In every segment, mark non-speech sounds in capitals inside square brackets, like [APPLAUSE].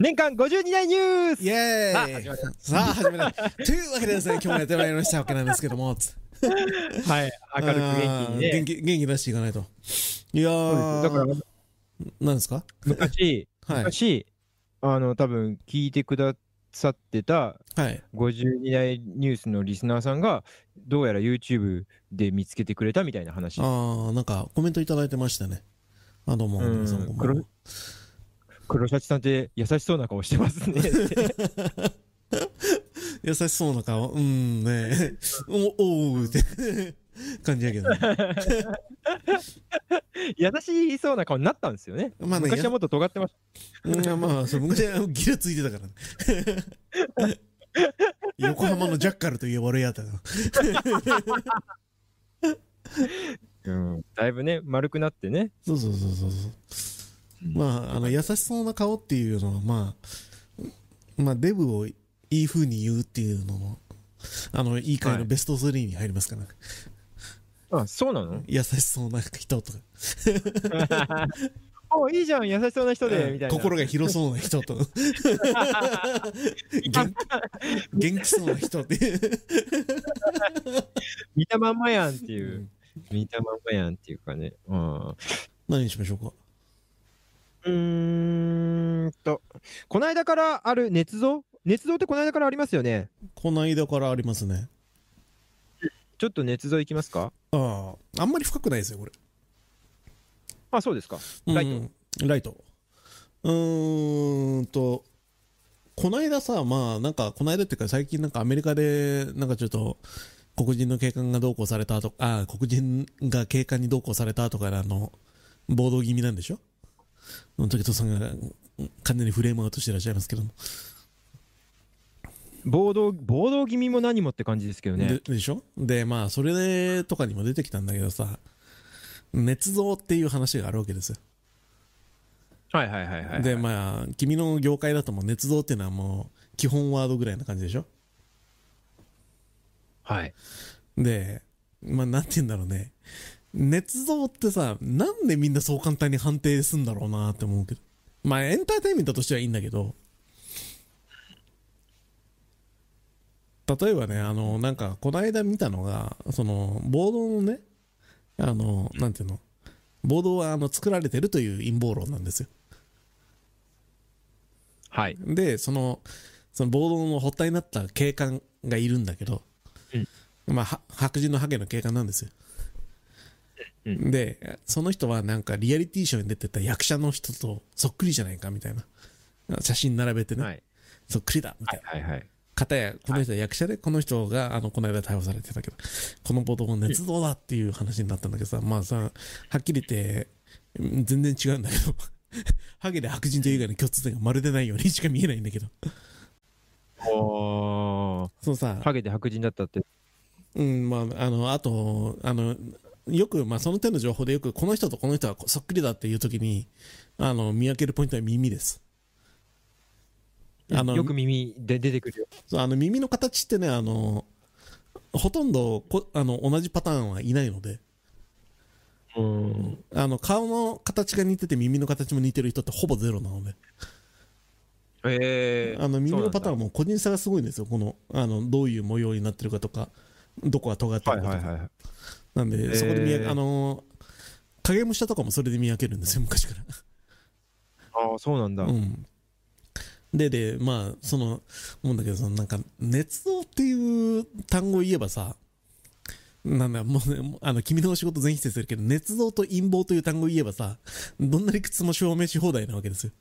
年間52代ニュース。イエーイ。さあ始めた。というわけでですね今日もやってまいりましたわけなんですけども。つはい、明るく元気にね。元気元気出していかないと。いやー。だから、何ですか？昔、はい。昔、あの、多分聞いてくださってたはい。52代ニュースのリスナーさんが、どうやら YouTube で見つけてくれたみたいな話。ああなんかコメントいただいてましたね。あどうもうん皆さんこんばんは黒黒シャチさんって優しそうな顔してますね。[LAUGHS] 優しそうな顔うんねおおうって感じやけどね [LAUGHS] 優しそうな顔になったんですよね。まあね昔はもっと尖ってましうんまあそう昔はギラついてたからね [LAUGHS] 横浜のジャッカルと呼ばれやった。うん、だいぶね、丸くなってね。そうそうそうそうそうまああの優しそうな顔っていうのはまあまあデブをいい風に言うっていうのもあのいい回のベスト3に入りますから、あ、そうなの？優しそうな人とか。[LAUGHS] おいいじゃん、優しそうな人で、みたいな。心が広そうな人と。[LAUGHS] 元元気そうな人って。い [LAUGHS] う見たまんまやんっていう。見たまんまやんっていうかね。うん。何にしましょうか？うーんと、この間からある捏造？捏造ってこの間からありますよね？この間からありますね。ちょっと捏造いきますか？あああんまり深くないですよこれ。あ、そうですか。ライト。うんライト。うーんとこの間さまあなんかこの間っていうか最近なんかアメリカでなんかちょっと黒人の警官が同行されたとあ黒人が警官に同行されたとかであの暴動気味なんでしょ？の時とさんがうん完全にフレームアウトしてらっしゃいますけども、暴動、暴動気味も何もって感じですけどね。ででしょ？でまあそれとかにも出てきたんだけどさ捏造っていう話があるわけですよはいはいはいはい。でまあ君の業界だともう捏造っていうのはもう基本ワードぐらいな感じでしょ？はい。でまあなんて言うんだろうね捏造ってさなんでみんなそう簡単に判定すんだろうなって思うけど。まあエンターテインメントとしてはいいんだけど。例えばねあのなんかこの間見たのがその暴動のねあのなんていうの？暴動はあの作られてるという陰謀論なんですよ。はい。でそのその暴動の発端になった警官がいるんだけど、まあは白人のハゲの警官なんですよ、うんでその人はなんかリアリティショーに出てた役者の人とそっくりじゃないかみたいな写真並べてね、はい。そっくりだみたいな、はいはい。片やこの人は役者でこの人があのこの間逮捕されてたけどこの暴動も捏造だっていう話になったんだけどさまあさはっきり言ってうん全然違うんだけど [LAUGHS] ハゲで白人という以外の共通点がまるでないようにしか見えないんだけどおー。そうさハゲで白人だったって。うん、まあ、あの、あと、あの、よく、まあ、その手の情報でよく、この人とこの人はそっくりだっていう時に、あの、見分けるポイントは耳です。あのよく耳で出てくるよ。そうあの、耳の形ってね、あの、ほとんどこあの同じパターンはいないので、うん。あの、顔の形が似てて耳の形も似てる人ってほぼゼロなので、えー。あの、耳のパターンはも。個人差がすごいんですよ。この、あの、どういう模様になってるかとか、どこが尖ってはるかとか。いはいはい。なんで、ーそこで見分け、あの、影武者とかもそれで見分けるんですよ、昔から。ああ、そうなんだ。うん。で、で、まあ、その、思うんだけど、そのなんか、捏造っていう単語を言えばさ、なんだ、もうね、あの、君のお仕事全否定するけど、捏造と陰謀という単語を言えばさ、どんな理屈も証明し放題なわけですよ。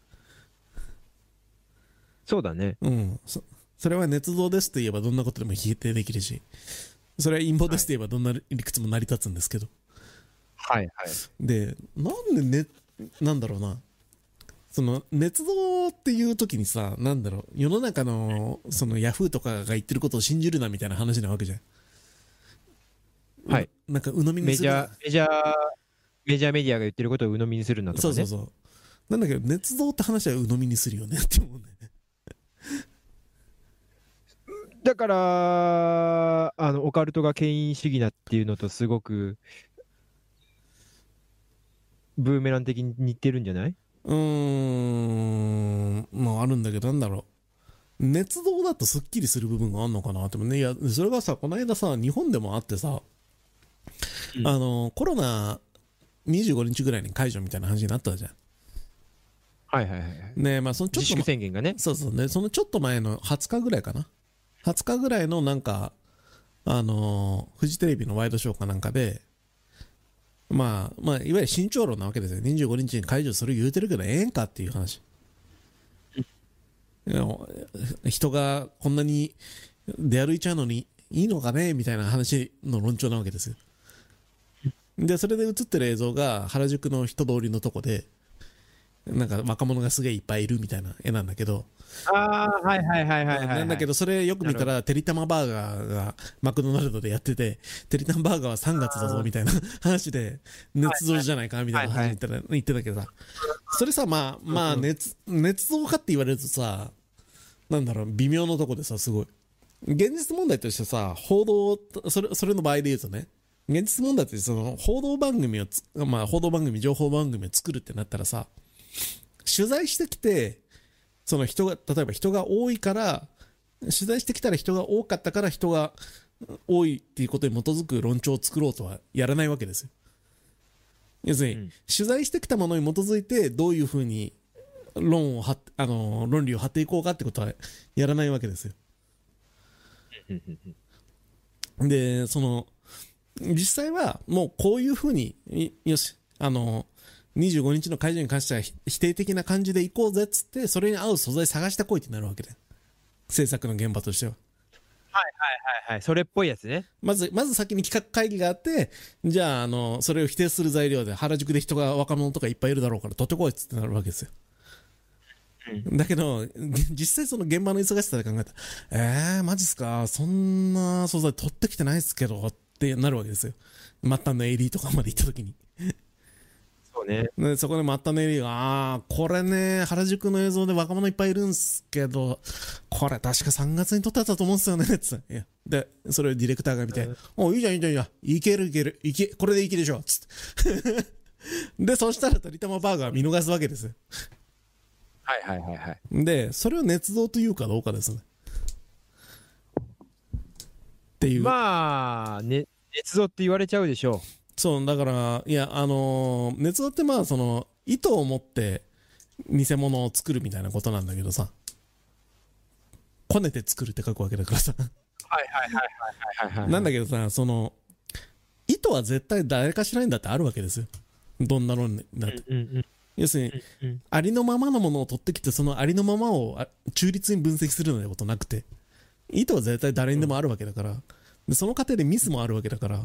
そうだね。うん。そそれは捏造ですって言えばどんなことでも否定できるし、それは陰謀ですって言えばどんな理屈も成り立つんですけど。はいはい。で、なんでね、なんだろうな。その、捏造っていう時にさ、なんだろう、世の中の、そのヤフーとかが言ってることを信じるなみたいな話なわけじゃん。はい。なんか、鵜呑みにするなメジャー、メジャー、メジャーメディアが言ってることを鵜呑みにするんだとかね。そうそうそう。なんだけど、捏造って話は鵜呑みにするよねって思うね。だから、あの、オカルトが権威主義だっていうのとすごく、ブーメラン的に似てるんじゃない？うーん、まああるんだけど、なんだろう。熱動だとスッキリする部分があるのかなってね。いや、それがさ、この間さ、日本でもあってさ、うんあの、コロナ25日ぐらいに解除みたいな話になったじゃん。はいはいはいはい。ねまあそのちょっとま、宣言がね。そうそうね、そのちょっと前の20日ぐらいかな。20日ぐらいのなんか、あのーフジテレビのワイドショーかなんかで、まあ、まあ、いわゆる慎重論なわけですよ。25日に解除する言うてるけど、ええんかっていう話。人がこんなに出歩いちゃうのにいいのかねみたいな話の論調なわけですよ。で、それで映ってる映像が原宿の人通りのとこで、なんか若者がすげえいっぱいいるみたいな絵なんだけど、ああ、はいはいはいはいはい、はい。なんだけど、それよく見たら、てりたまバーガーがマクドナルドでやってて、てりたまバーガーは3月だぞみたいな [LAUGHS] 話で、捏造じゃないかみたいな話言ってた言ってたけどさ、それさ、まあ、まあ、捏捏造かって言われるとさ、なんだろう、微妙なとこでさ、すごい。現実問題としてさ、報道、それそれの場合で言うとね、現実問題としてその報道番組をつ、まあ、報道番組、情報番組を作るってなったらさ、取材してきて、その人が、例えば人が多いから、取材してきたら人が多かったから人が多いっていうことに基づく論調を作ろうとはやらないわけですよ。要するに、うん取材してきたものに基づいてどういうふうに論を張っあの論理を張っていこうかってことはやらないわけですよ。で、その、実際はもうこういうふうに、いよし、あの、25日の会場に関してはひ否定的な感じで行こうぜっつって、それに合う素材探してこいってなるわけで。制作の現場としては。はいはい。それっぽいやつね。まず、まず先に企画会議があって、じゃあ、あの、それを否定する材料で原宿で人が若者とかいっぱいいるだろうから取ってこいっつってなるわけですよ。だけど、実際その現場の忙しさで考えたら、えー、マジっすか？そんな素材取ってきてないっすけどってなるわけですよ。末端の AD とかまで行った時に。そうね。でそこで末端の AD が、ああー、これね、原宿の映像で若者いっぱいいるんすけど、これ確か3月に撮ったやつだと思うんですよね、つって。で、それをディレクターが見て、おいいじゃん、いいじゃん、いいじゃん。いけるいける。いけ、これでいけでしょ、つって。[LAUGHS] で、そしたら、とりたまバーガー見逃すわけですよ。はいはいはいはい。で、それを捏造というかどうかですね。っていう。まあ、ね、捏造って言われちゃうでしょそう、だから、いや、あのー、捏造ってまあ、その、意図を持って偽物を作るみたいなことなんだけどさ、こねて作るって書くわけだからさ。う。はいはいはいはいはいはい。なんだけどさ、その、意図は絶対誰かしらにだってあるわけですよ。どんな論だって。うんうん要するに、うんうん。ありのままのものを取ってきて、そのありのままをあ中立に分析するようなことなくて、意図は絶対誰にでもあるわけだから、でその過程でミスもあるわけだから、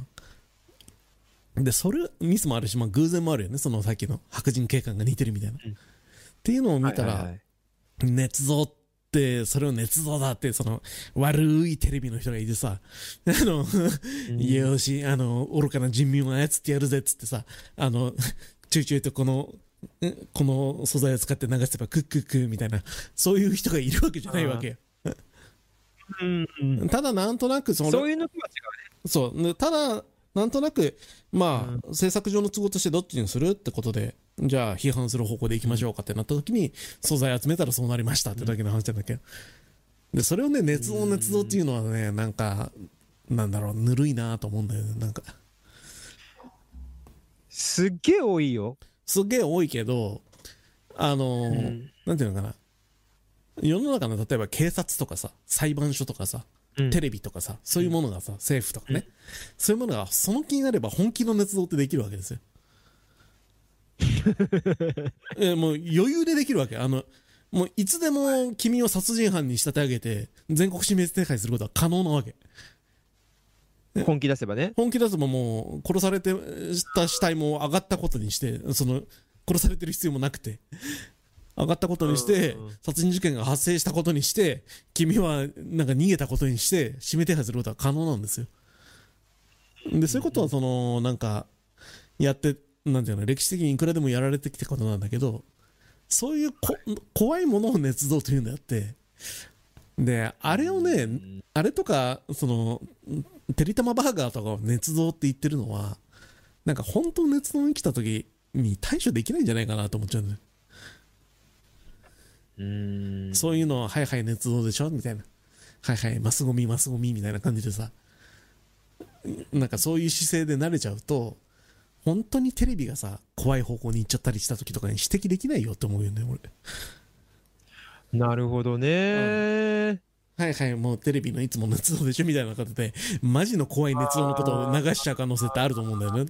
で、それ、ミスもあるし、まあ偶然もあるよね、そのさっきの白人警官が似てるみたいな。うん。っていうのを見たら、捏造って、それを捏造だって、その、悪いテレビの人がいてさ、あの、よし、あの、愚かな人民を操ってやるぜっつってさ、あの、ちょいちょいとこの、んこの素材を使って流せばクックックみたいな、そういう人がいるわけじゃないわけよ。うん。うん。ただなんとなくその、そういうのとはそう、ねただ、なんとなく、まあ、制作上の都合としてどっちにするってことで、じゃあ批判する方向でいきましょうかってなった時に、素材集めたらそうなりましたってだけの話なんだけど。で、それをね、捏造捏造っていうのはね、なんか、なんだろう、ぬるいなと思うんだよね。なんか。すっげえ多いよ。すっげえ多いけど、あのーうんなんていうのかな。世の中の例えば警察とかさ、裁判所とかさ、うんテレビとかさ、そういうものがさ、政府とかね、そういうものがその気になれば本気の捏造ってできるわけですよ。[LAUGHS] えもう余裕でできるわけ。あの、もういつでも君を殺人犯に仕立て上げて、全国指名手配することは可能なわけ。本気出せばね。本気出せばもう殺されてた死体も上がったことにして、その、殺されてる必要もなくて、上がったことにして殺人事件が発生したことにして、君はなんか逃げたことにして、指名手配することは可能なんですよ。で、そういうことはその、なんか、やって、なんていうの、歴史的にいくらでもやられてきたことなんだけど、そういうこ怖いものを捏造というんであって、で、あれをね、あれとか、その、てりたまバーガーとかを捏造って言ってるのは、なんか本当捏造に来た時に対処できないんじゃないかなと思っちゃうんだよ。うーん。そういうのは、はいはい、捏造でしょ？みたいな。はいはい、マスゴミ、マスゴミみたいな感じでさ。なんかそういう姿勢で慣れちゃうと、本当にテレビがさ、怖い方向に行っちゃったりした時とかに指摘できないよって思うよね、俺。なるほどね。はいはい、もうテレビのいつも捏造でしょ？みたいな感じで、マジの怖い捏造のことを流しちゃう可能性ってあると思うんだよね。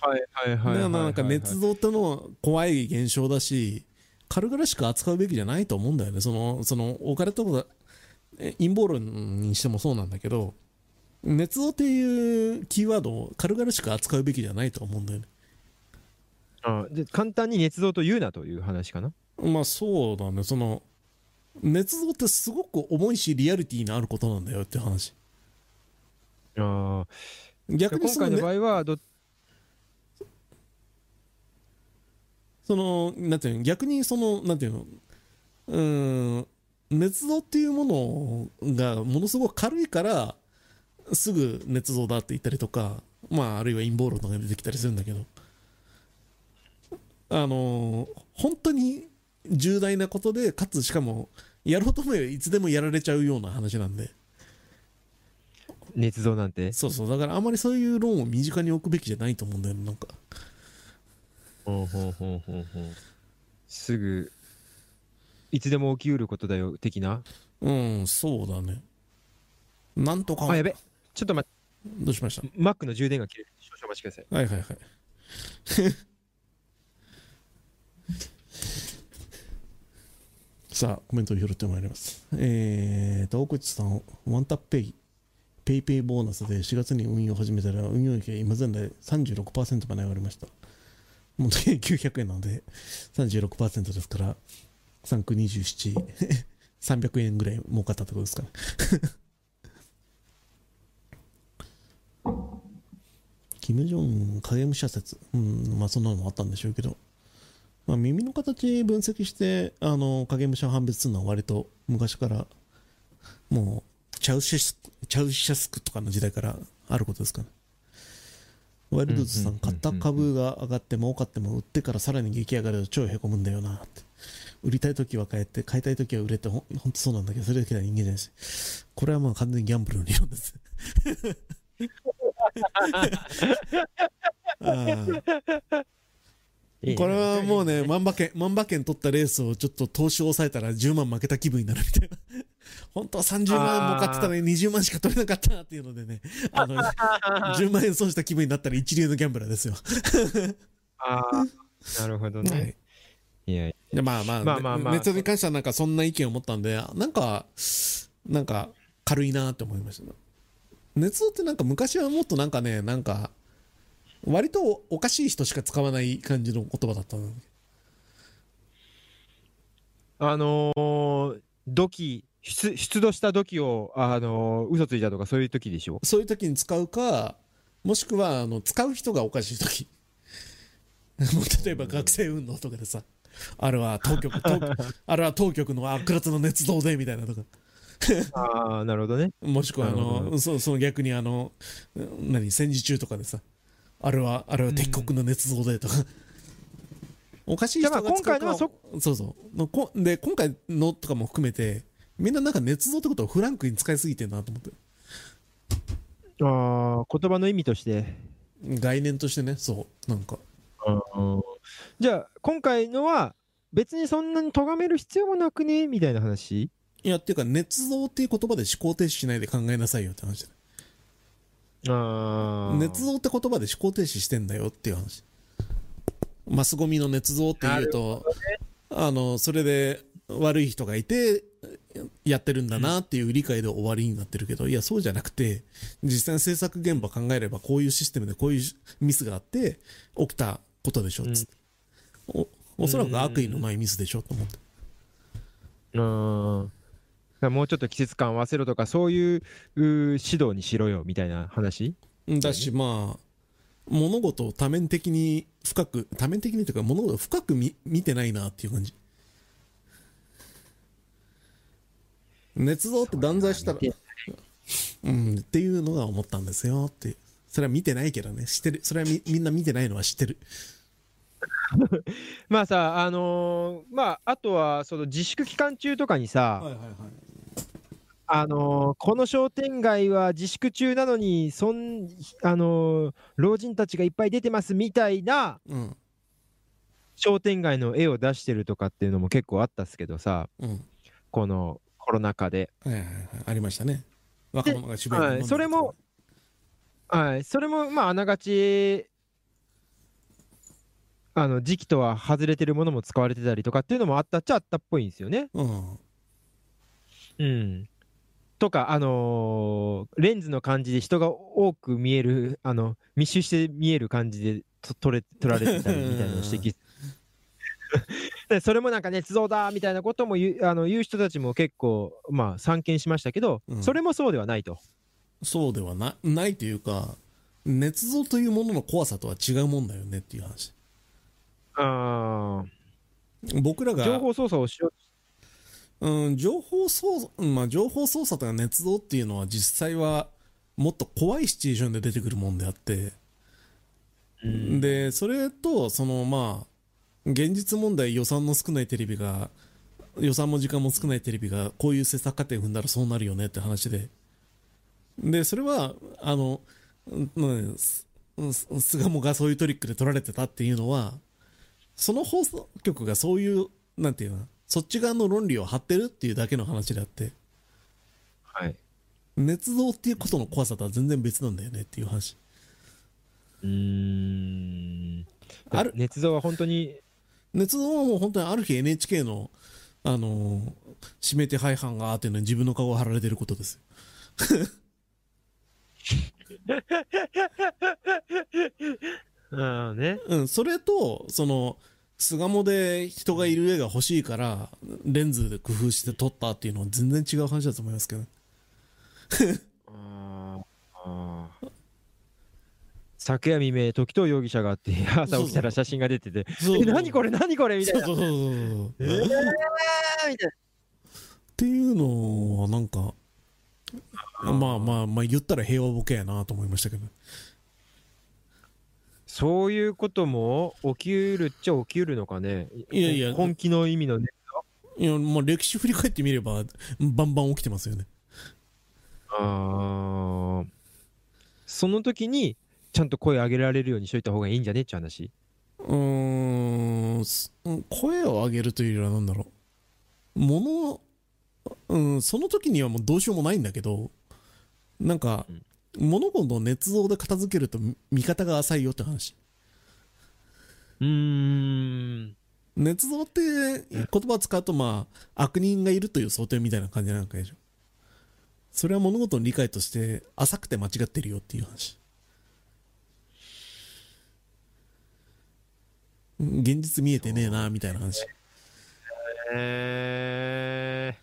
はいはいはいはいはい。だからなんか捏造ってのは怖い現象だし、軽々しく扱うべきじゃないと思うんだよね。その、その、オカルトが、え陰謀論にしてもそうなんだけど、捏造っていうキーワードを軽々しく扱うべきじゃないと思うんだよね。あで簡単に捏造と言うなという話かな？まあそうだね、その、捏造ってすごく重いしリアリティのあることなんだよって話。ああ。今逆にその、ね回の場、合はど、その、なんていうの、逆にその、なんていうの、うーん、捏造っていうものがものすごく軽いから、すぐ捏造だって言ったりとか、まあ、あるいは陰謀論とか出てきたりするんだけど、あの、本当に重大なことで、かつしかも、やろうと思えばいつでもやられちゃうような話なんで、捏造なんて？そうそう、だからあまりそういう論を身近に置くべきじゃないと思うんだよね、なんか。ほうほうほうほうほうすぐ、いつでも起きうることだよ、的な？うん、そうだね。なんとか、あ、やべ。ちょっと待って、どうしました？マックの充電が切れる。少々お待ちください。はいはいはい。[LAUGHS] さあ、コメントを拾ってまいります。えーと、大口さん、ワンタップペイ、ペイペイボーナスで4月に運用を始めたら、運用益が今現在36%まで上がりました。もう [LAUGHS] 900円なので、36%ですから、3区27、[LAUGHS] 300円ぐらい儲かったってことですかね。[LAUGHS] キム・ジョン影武者説、うん、まあそんなのもあったんでしょうけど、まあ、耳の形分析してあの影武者判別するのは割と昔からもうチャウシェスチャウシャスクとかの時代からあることですかね。ワイルドズさうん買った株が上がって儲かっても売ってからさらに激上がると超へこむんだよなって。売りたい時は買えて、買いたい時は売れて、ほんほんとそうなんだけど、それだけでは人間じゃないし。これはまあ完全にギャンブルの理論です。[LAUGHS] これはもうね、万馬券、万馬券取ったレースをちょっと投資を抑えたら10万負けた気分になるみたいな。本当は30万儲かってたのに20万しか取れなかったなっていうのでね、あの、10万円損した気分になったら一流のギャンブラーですよ。ああ、なるほどね。はい。い、やいでまあまあ、まあまあまあ。ネットに関してはなんかそんな意見を持ったんで、なんか、なんか軽いなって思いました。ね。熱造ってなんか昔はもっとなんかね、なんか、割とおかしい人しか使わない感じの言葉だったのあのー、土器、出出土した土器を、あのー、嘘ついたとかそういう時でしょ？そういう時に使うか、もしくは、あの、使う人がおかしい時。[LAUGHS] もう例えば学生運動とかでさ、あれは当局、[LAUGHS] 当局あれは当局の悪辣の捏造でみたいなとか。ああ、なるほどね。もしくはあのそその逆にあの何戦時中とかでさあれはあれは敵国の捏造でとか、おかしい人が使うかじゃあまあ今回のはそそうそう。のこで今回のとかも含めてみんななんか捏造ってことをフランクに使いすぎてるなと思って。ああ、言葉の意味として。概念としてね。そう。なんか。じゃあ、今回のは、別にそんなに咎める必要もなくね？みたいな話？いやっていうか捏造っていう言葉で思考停止しないで考えなさいよって話だああ。捏造って言葉で思考停止してんだよっていう話。マスゴミの捏造っていうと、あのそれで悪い人がいてやってるんだなっていう理解で終わりになってるけど、いやそうじゃなくて実際の制作現場考えればこういうシステムでこういうミスがあって起きたことでしょっつって、おおそらく悪意のないミスでしょと思って、うん。もうちょっと季節感合わせろとか、そういう指導にしろよみたいな話？だしまあ物事を多面的に深く多面的にというか物事を深く見見てないなっていう感じ捏造って断罪したらうんっていうのが思ったんですよってそれは見てないけどね知ってるそれはみみんな見てないのは知ってる [LAUGHS] まあさ、あのーまあ、あとは、その自粛期間中とかにさ、はいはいはい。あのーこの商店街は自粛中なのに、そん、あのー老人たちがいっぱい出てますみたいなうん。商店街の絵を出してるとかっていうのも結構あったっすけどさ、うん。このコロナ禍で。はいはいはい。ありましたね。若者が渋谷はいそれも、はい、それも、まあ、あながち、あの時期とは外れてるものも使われてたりとかっていうのもあったっちゃあったっぽいんですよね。うん。うん。とか、あのーレンズの感じで人が多く見える、あの密集して見える感じでと撮れ撮られてたりみたいなのを指摘 [LAUGHS] でそれもなんか捏造だみたいなことも言うあの言う人たちも結構、まあ、散見しましたけど、うん。それもそうではないと。そうではなないというか、捏造というものの怖さとは違うもんだよねっていう話。あ僕らが、ー情報操作をしよううん、情報操作、うんまあ、情報操作とか捏造っていうのは実際はもっと怖いシチュエーションで出てくるもんであって、うん。で、それと、そのまあ、現実問題予算の少ないテレビが、予算も時間も少ないテレビがこういう制作過程踏んだらそうなるよねって話で。で、それは、あの、うんうんすうん巣鴨がそういうトリックで取られてたっていうのは、その放送局がそういう、なんていうの、そっち側の論理を張ってるっていうだけの話であって、はい。捏造っていうことの怖さとは全然別なんだよねっていう話。うーん。ある捏造は本当に、捏造はもう本当にある日 NHK の、あのー指名手配犯がっていうのに自分の顔が貼られてることですよ。[LAUGHS] あね。うん、それと、その、巣鴨で人がいる絵が欲しいから、レンズで工夫して撮ったっていうのは全然違う話だと思いますけど。[LAUGHS] あーあー昨夜未明、時藤容疑者があって、[LAUGHS] 朝起きたら写真が出てて、そうえ、何これ、何これみたいな。そうそうそうそう。えーみたいな。っていうのはなんか、まあまあまあ言ったら平和ボケやなと思いましたけど。そういうことも起きうるっちゃ起きうるのかね。いやいや本気の意味のね。いや、まあ歴史振り返ってみれば、バンバン起きてますよね。あーその時に、ちゃんと声上げられるようにしといた方がいいんじゃね？って話。うーんす声を上げるというよりは何だろう。もの、うん、その時にはもうどうしようもないんだけどなんか、物事を捏造で片付けると見見方が浅いよって話。うーん。捏造って言葉使うとまあ悪人がいるという想定みたいな感じなんかでしょ。それは物事の理解として浅くて間違ってるよっていう話うん現実見えてねえなみたいな話えー。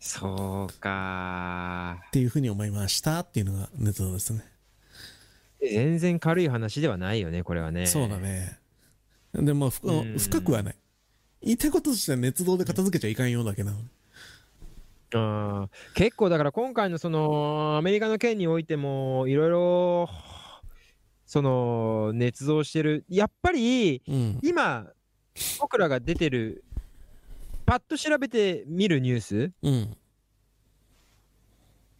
そうかっていうふうに思いましたっていうのがネタですね。全然軽い話ではないよね、これはね。そうだね。で、まあ、ふうん深くはない。言いたいこととしては熱動で片付けちゃいかんようだけなのに。あー結構だから今回のそのアメリカの件においてもいろいろその捏造してるやっぱりうん。今僕らが出てるパッと調べてみるニュースうん。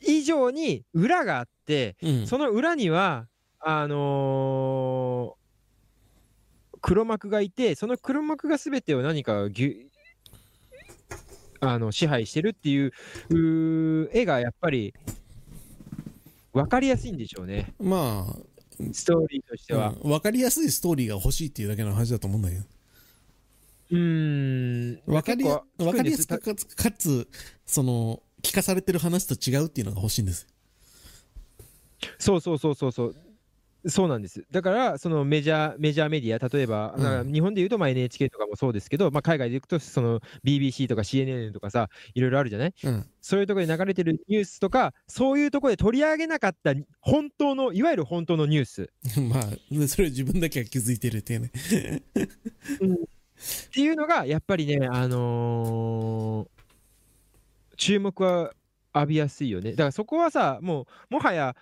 以上に裏があってうん。その裏にはあのー黒幕がいてその黒幕が全てを何かぎゅあの支配してるっていう絵がやっぱり分かりやすいんでしょうねまあ、ストーリーとしては。うんわかりやすいストーリーが欲しいっていうだけの話だと思うんだけど。うーんわかりや結構わかりやすくかつ、かつ、その、聞かされてる話と違うっていうのが欲しいん。ですそうそうそうそうそうそうなんです。だからそのメジャーメジャーメディア例えば、うん。日本でいうとまあ NHK とかもそうですけど、まあ、海外でいくとその BBC とか CNN とかさいろいろあるじゃない？うん。そういうところで流れてるニュースとかそういうところで取り上げなかった本当のいわゆる本当のニュース。[LAUGHS] まあ、でそれを自分だけが気づいてるっていうね。[LAUGHS] っていうのがやっぱりねあのー注目は浴びやすいよね。だからそこはさもうもはや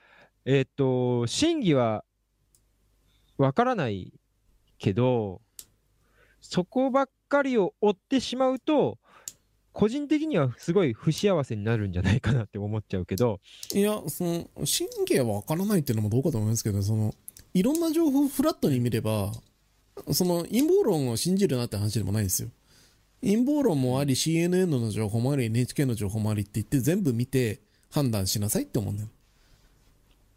えーっと真偽はわからないけど、そこばっかりを追ってしまうと、個人的にはすごい不幸せになるんじゃないかなって思っちゃうけど、いや、その、神経はわからないっていうのもどうかと思いますけど、その、いろんな情報をフラットに見れば、その陰謀論を信じるなって話でもないんですよ。陰謀論もあり、CNN の情報もあり、NHK の情報もありって言って全部見て判断しなさいって思うんだよ。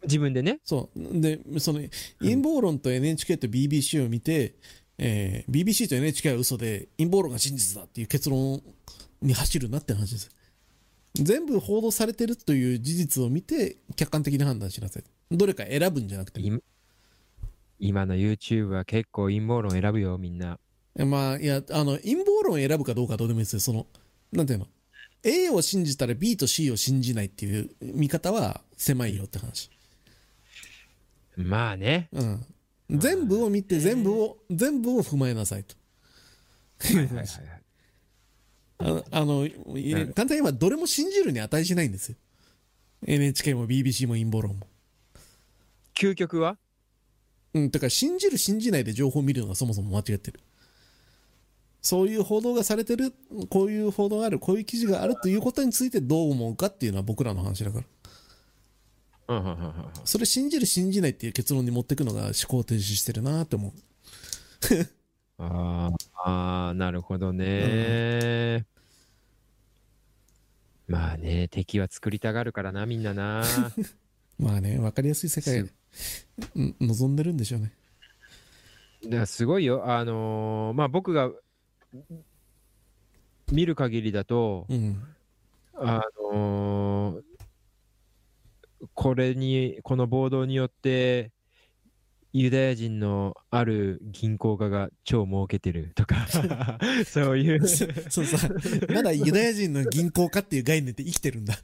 自分でね。そう。で、その、陰謀論と NHK と BBC を見て、えー BBC と NHK は嘘で、陰謀論が真実だっていう結論に走るなって話です。全部報道されてるという事実を見て、客観的に判断しなさい。どれか選ぶんじゃなくて。い今の YouTube は結構陰謀論選ぶよ、みんな。まあ、いや、あの、陰謀論を選ぶかどうかはどうでもいいですよ。その、なんていうの？A を信じたら B と C を信じないっていう見方は狭いよって話。まあね。うん。全部を見て、全部を、全部を踏まえなさいと。はいはいはいはいあの、あのい簡単に言えばどれも信じるに値しないんですよ。NHK も BBC も陰謀論も。究極は？うん、だから信じる信じないで情報を見るのがそもそも間違ってる。そういう報道がされてる、こういう報道がある、こういう記事があるということについてどう思うかっていうのは僕らの話だから。うんうんうんうんそれ信じる信じないっていう結論に持っていくのが思考停止してるなって思う。あーあー、なるほどね、まあね、敵は作りたがるからな、みんなな。[LAUGHS] まあね、わかりやすい世界、うん望んでるんでしょうね。だすごいよ。あのーまあ僕が見る限りだと、うん。あこれに、この暴動によって、ユダヤ人のある銀行家が超儲けてるとか、[LAUGHS] そういう。そうさ、まだユダヤ人の銀行家っていう概念って生きてるんだ。[LAUGHS]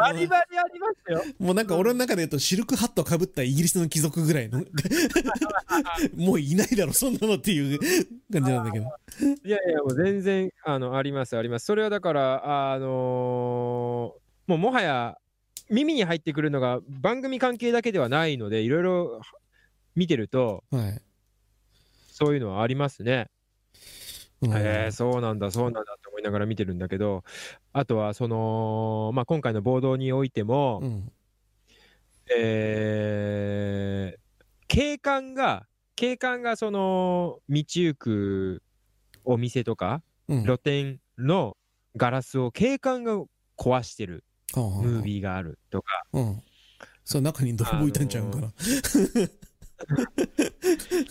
バリバリありますよ。もうなんか俺の中で言うとシルクハットかぶったイギリスの貴族ぐらいの [LAUGHS] もういないだろそんなのっていう感じなんだけどいやいや、もう全然あのあります、あります。それはだから、あのーもうもはや耳に入ってくるのが番組関係だけではないので、いろいろ見てると、はい、そういうのはありますね。うん。へえそうなんだ、そうなんだって思いながら見てるんだけど、あとは、その、まあ、今回の暴動においても、うん。えー警官が、警官がその、道行くお店とか、うん。露店のガラスを警官が壊してるムービーがあるとか、うん。そう中に泥棒いたんちゃうんかな、[LAUGHS]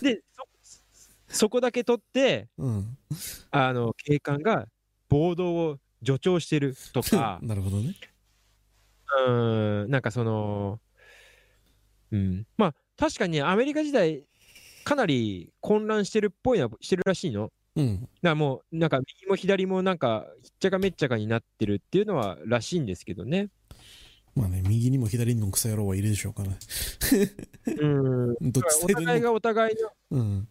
で、そそこだけ取って、うん。あの、警官が暴動を助長してるとか、[LAUGHS] なるほどね。うーん、なんかその、うん、まあ、確かにねアメリカ時代、かなり混乱してるっぽいのはしてるらしいの。うん。だからもう、なんか右も左もなんか、ひっちゃかめっちゃかになってるっていうのはらしいんですけどね。まあね右にも左にもクソ野郎はいるでしょうから。うん。どっちお互いがお互いの、うん。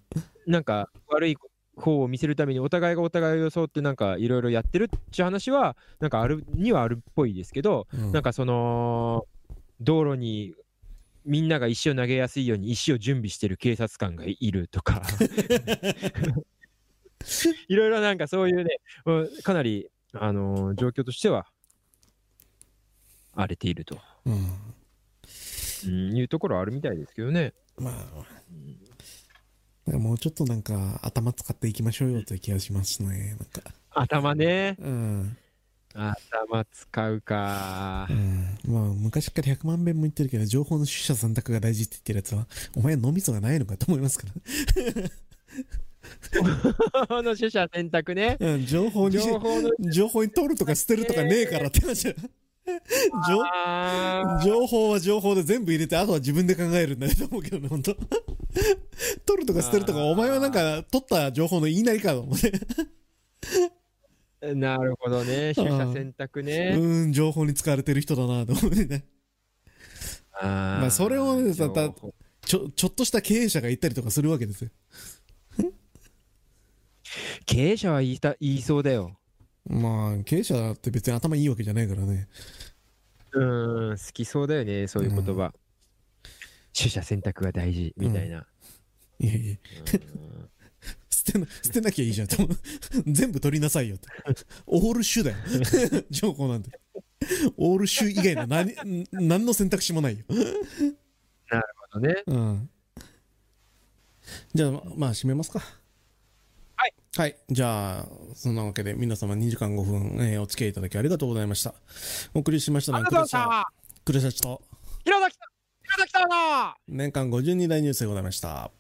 なんか悪い方を見せるために、お互いがお互いを装って、なんかいろいろやってるっていう話は、なんかあるにはあるっぽいですけど、うん。なんかその、道路にみんなが石を投げやすいように石を準備してる警察官がいるとか、[LAUGHS] [LAUGHS] いろいろなんかそういうね、うんかなり、あのー状況としては荒れていると、うん。うん、いうところはあるみたいですけどね。まあ。もうちょっとなんか頭使っていきましょうよという気がしますねなんか。頭ね、うん。頭使うか。う。ん、まあ昔から100万遍も言ってるけど情報の取捨選択が大事って言ってるやつはお前脳みそがないのかと思いますから、[LAUGHS] の取捨選択ね。うん、情報に情報の。情報に取るとか捨てるとかねえからって話 [LAUGHS] 情あー情報は情報で全部入れてあとは自分で考えるんだねと思うけどね本当取るとか捨てるとかお前はなんか取った情報の言いなりかと思ってなるほどね。取捨選択ね。うん情報に使われてる人だなと思ってねあーまあそれをねちょちょっとした経営者が言ったりとかするわけですよ経営者は言いた言いそうだよ。まあ経営者って別に頭いいわけじゃないからねうーん、好きそうだよね、そういう言葉。取捨選択が大事みたいな。いやいや。捨てな、捨てなきゃいいじゃんと。全部取りなさいよって。オールシュだよ。情報なんて。オールシュ以外の何、何の選択肢もないよ。ほどね。うん。じゃあ、ままあ、締めますか。はい。はい。じゃあ、そんなわけで、皆様2時間5分、えーお付き合いいただきありがとうございました。お送りしましたのは、ありがとうございました。クレシャチと、平崎さん平崎さん年間52大ニュースでございました。